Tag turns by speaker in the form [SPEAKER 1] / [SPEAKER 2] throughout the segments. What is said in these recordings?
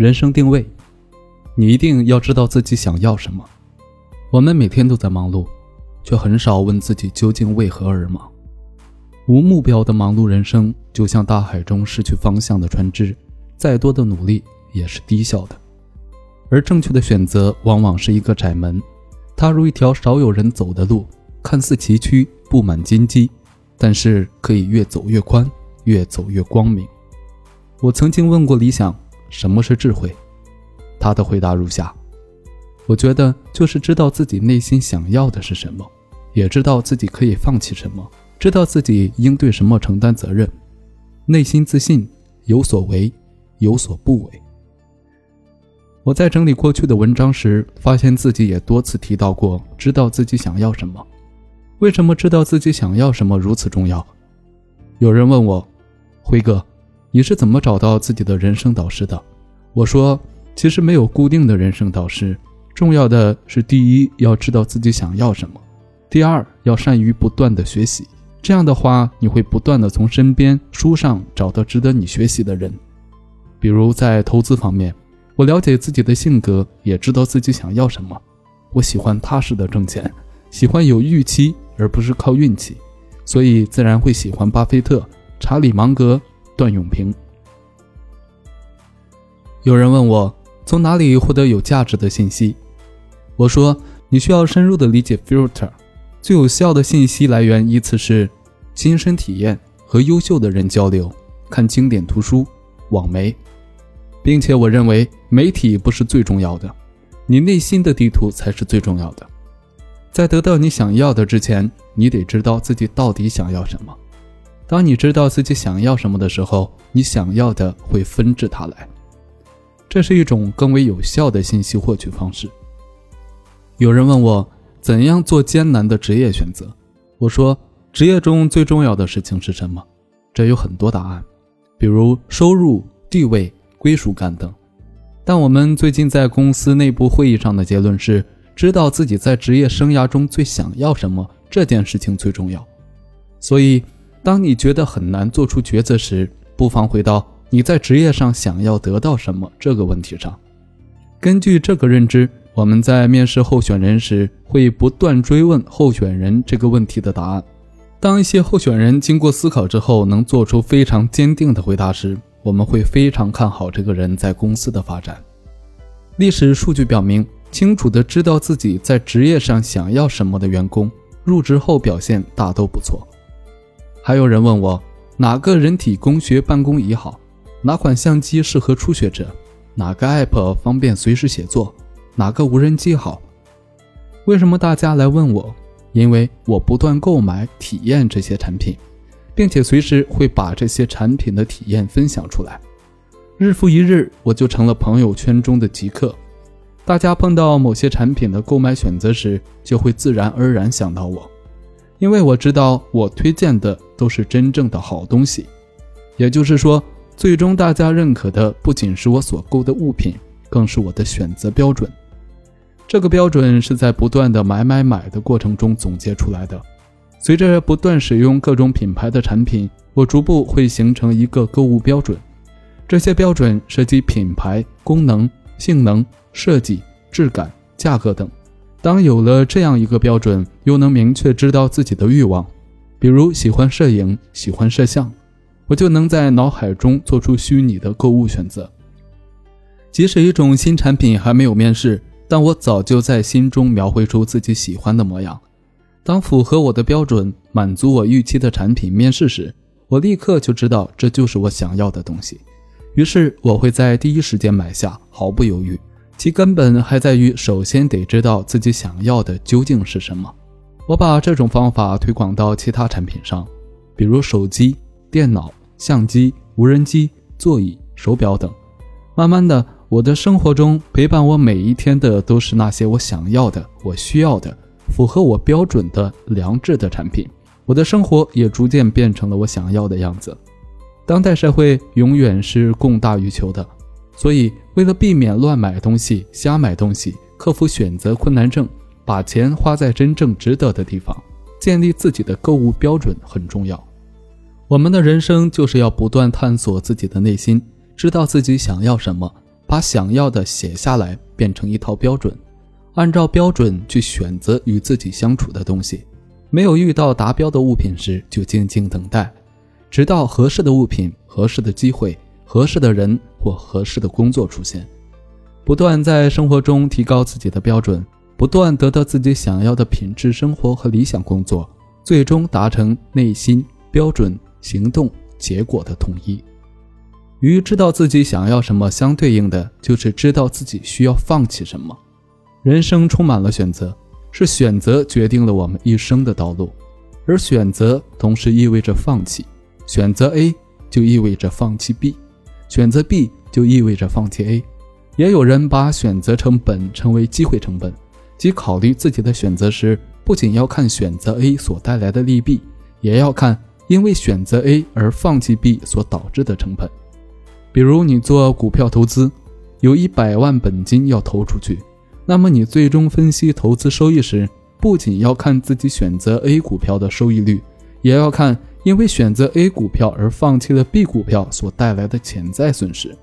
[SPEAKER 1] 人生定位，你一定要知道自己想要什么。我们每天都在忙碌，却很少问自己究竟为何而忙。无目标的忙碌人生，就像大海中失去方向的船只，再多的努力也是低效的。而正确的选择，往往是一个窄门，它如一条少有人走的路，看似崎岖，布满荆棘，但是可以越走越宽，越走越光明。我曾经问过理想，什么是智慧？他的回答如下：我觉得就是知道自己内心想要的是什么，也知道自己可以放弃什么。知道自己应对什么承担责任，内心自信，有所为，有所不为。我在整理过去的文章时，发现自己也多次提到过知道自己想要什么。为什么知道自己想要什么如此重要？有人问我，辉哥，你是怎么找到自己的人生导师的？我说，其实没有固定的人生导师，重要的是第一要知道自己想要什么，第二要善于不断的学习。这样的话，你会不断的从身边书上找到值得你学习的人。比如在投资方面，我了解自己的性格，也知道自己想要什么。我喜欢踏实的挣钱，喜欢有预期而不是靠运气，所以自然会喜欢巴菲特、查理芒格、段永平。有人问我从哪里获得有价值的信息，我说你需要深入的理解 filter。最有效的信息来源依次是亲身体验和优秀的人交流，看经典图书、网媒，并且我认为媒体不是最重要的，你内心的地图才是最重要的。在得到你想要的之前，你得知道自己到底想要什么。当你知道自己想要什么的时候，你想要的会纷至沓来，这是一种更为有效的信息获取方式。有人问我。怎样做艰难的职业选择？我说，职业中最重要的事情是什么？这有很多答案，比如收入、地位、归属感等。但我们最近在公司内部会议上的结论是：知道自己在职业生涯中最想要什么，这件事情最重要。所以，当你觉得很难做出抉择时，不妨回到你在职业上想要得到什么这个问题上。根据这个认知。我们在面试候选人时，会不断追问候选人这个问题的答案。当一些候选人经过思考之后，能做出非常坚定的回答时，我们会非常看好这个人在公司的发展。历史数据表明，清楚的知道自己在职业上想要什么的员工，入职后表现大都不错。还有人问我，哪个人体工学办公仪好？哪款相机适合初学者？哪个 app 方便随时写作？哪个无人机好？为什么大家来问我？因为我不断购买、体验这些产品，并且随时会把这些产品的体验分享出来。日复一日，我就成了朋友圈中的极客。大家碰到某些产品的购买选择时，就会自然而然想到我，因为我知道我推荐的都是真正的好东西。也就是说，最终大家认可的不仅是我所购的物品，更是我的选择标准。这个标准是在不断的买买买的过程中总结出来的。随着不断使用各种品牌的产品，我逐步会形成一个购物标准。这些标准涉及品牌、功能、性能、设计、质感、价格等。当有了这样一个标准，又能明确知道自己的欲望，比如喜欢摄影、喜欢摄像，我就能在脑海中做出虚拟的购物选择。即使一种新产品还没有面世。但我早就在心中描绘出自己喜欢的模样。当符合我的标准、满足我预期的产品面世时，我立刻就知道这就是我想要的东西。于是我会在第一时间买下，毫不犹豫。其根本还在于首先得知道自己想要的究竟是什么。我把这种方法推广到其他产品上，比如手机、电脑、相机、无人机、座椅、手表等。慢慢的。我的生活中陪伴我每一天的都是那些我想要的、我需要的、符合我标准的良质的产品。我的生活也逐渐变成了我想要的样子。当代社会永远是供大于求的，所以为了避免乱买东西、瞎买东西，克服选择困难症，把钱花在真正值得的地方，建立自己的购物标准很重要。我们的人生就是要不断探索自己的内心，知道自己想要什么。把想要的写下来，变成一套标准，按照标准去选择与自己相处的东西。没有遇到达标的物品时，就静静等待，直到合适的物品、合适的机会、合适的人或合适的工作出现。不断在生活中提高自己的标准，不断得到自己想要的品质生活和理想工作，最终达成内心标准、行动、结果的统一。与知道自己想要什么相对应的，就是知道自己需要放弃什么。人生充满了选择。是选择决定了我们一生的道路，而选择同时意味着放弃。选择 A 就意味着放弃 B，选择 B 就意味着放弃 A。也有人把选择成本称为机会成本，即考虑自己的选择时，不仅要看选择 A 所带来的利弊，也要看因为选择 A 而放弃 B 所导致的成本。比如你做股票投资，有一百万本金要投出去。那么你最终分析投资收益时，不仅要看自己选择 A 股票的收益率，也要看因为选择 A 股票而放弃了 B 股票所带来的潜在损失。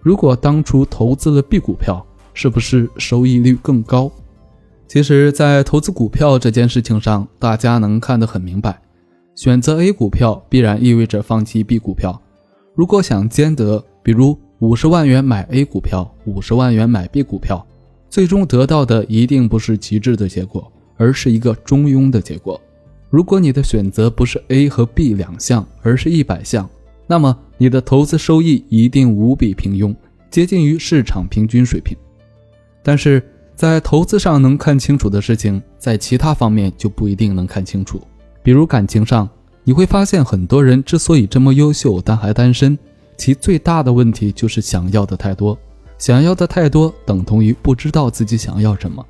[SPEAKER 1] 如果当初投资了 B 股票，是不是收益率更高？其实，在投资股票这件事情上，大家能看得很明白。选择 A 股票必然意味着放弃 B 股票。如果想兼得，比如五十万元买 A 股票，五十万元买 B 股票。最终得到的一定不是极致的结果，而是一个中庸的结果。如果你的选择不是 A 和 B 两项，而是一百项，那么你的投资收益一定无比平庸，接近于市场平均水平。但是在投资上能看清楚的事情，在其他方面就不一定能看清楚。比如感情上，你会发现很多人之所以这么优秀但还单身，其最大的问题就是想要的太多。想要的太多，等同于不知道自己想要什么。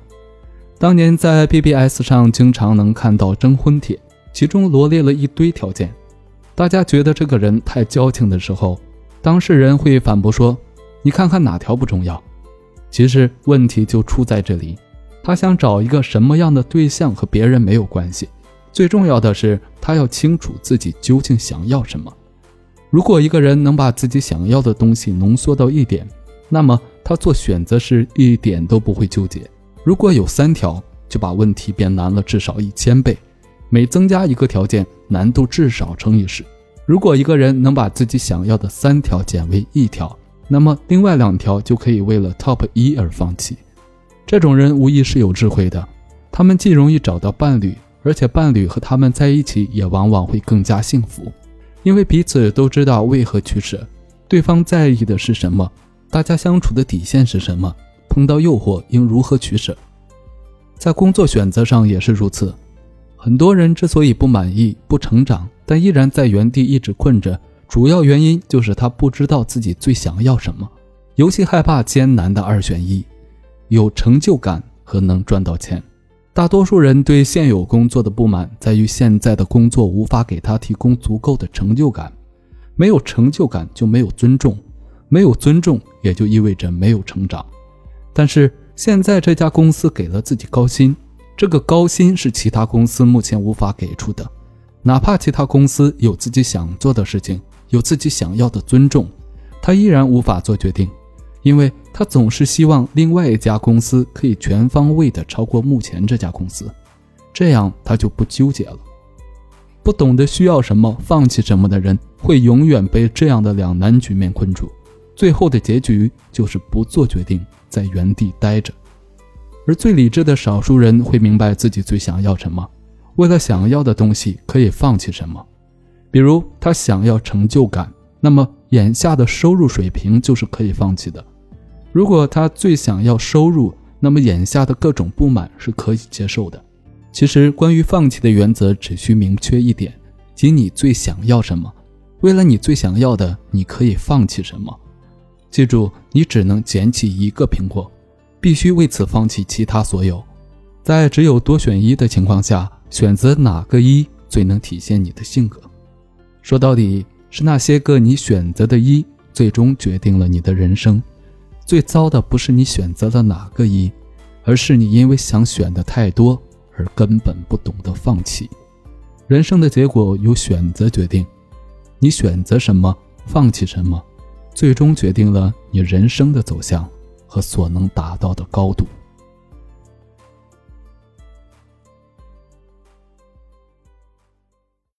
[SPEAKER 1] 当年在 BBS 上经常能看到征婚帖，其中罗列了一堆条件。大家觉得这个人太矫情的时候，当事人会反驳说：“你看看哪条不重要？”其实问题就出在这里，他想找一个什么样的对象和别人没有关系，最重要的是他要清楚自己究竟想要什么。如果一个人能把自己想要的东西浓缩到一点，那么他做选择时一点都不会纠结。如果有三条，就把问题变难了至少一千倍。每增加一个条件，难度至少乘以十。如果一个人能把自己想要的三条减为一条，那么另外两条就可以为了 top 一而放弃。这种人无疑是有智慧的，他们既容易找到伴侣，而且伴侣和他们在一起也往往会更加幸福，因为彼此都知道为何取舍，对方在意的是什么。大家相处的底线是什么？碰到诱惑应如何取舍？在工作选择上也是如此。很多人之所以不满意、不成长，但依然在原地一直困着，主要原因就是他不知道自己最想要什么，尤其害怕艰难的二选一：有成就感和能赚到钱。大多数人对现有工作的不满在于现在的工作无法给他提供足够的成就感，没有成就感就没有尊重。没有尊重，也就意味着没有成长。但是现在这家公司给了自己高薪，这个高薪是其他公司目前无法给出的。哪怕其他公司有自己想做的事情，有自己想要的尊重，他依然无法做决定，因为他总是希望另外一家公司可以全方位的超过目前这家公司，这样他就不纠结了。不懂得需要什么，放弃什么的人，会永远被这样的两难局面困住。最后的结局就是不做决定，在原地待着。而最理智的少数人会明白自己最想要什么，为了想要的东西可以放弃什么。比如他想要成就感，那么眼下的收入水平就是可以放弃的；如果他最想要收入，那么眼下的各种不满是可以接受的。其实，关于放弃的原则，只需明确一点，即你最想要什么。为了你最想要的，你可以放弃什么。记住，你只能捡起一个苹果，必须为此放弃其他所有。在只有多选一的情况下，选择哪个一最能体现你的性格？说到底，是那些个你选择的一，最终决定了你的人生。最糟的不是你选择了哪个一，而是你因为想选的太多而根本不懂得放弃。人生的结果由选择决定，你选择什么，放弃什么。最终决定了你。人生的走向和所能达到的高度。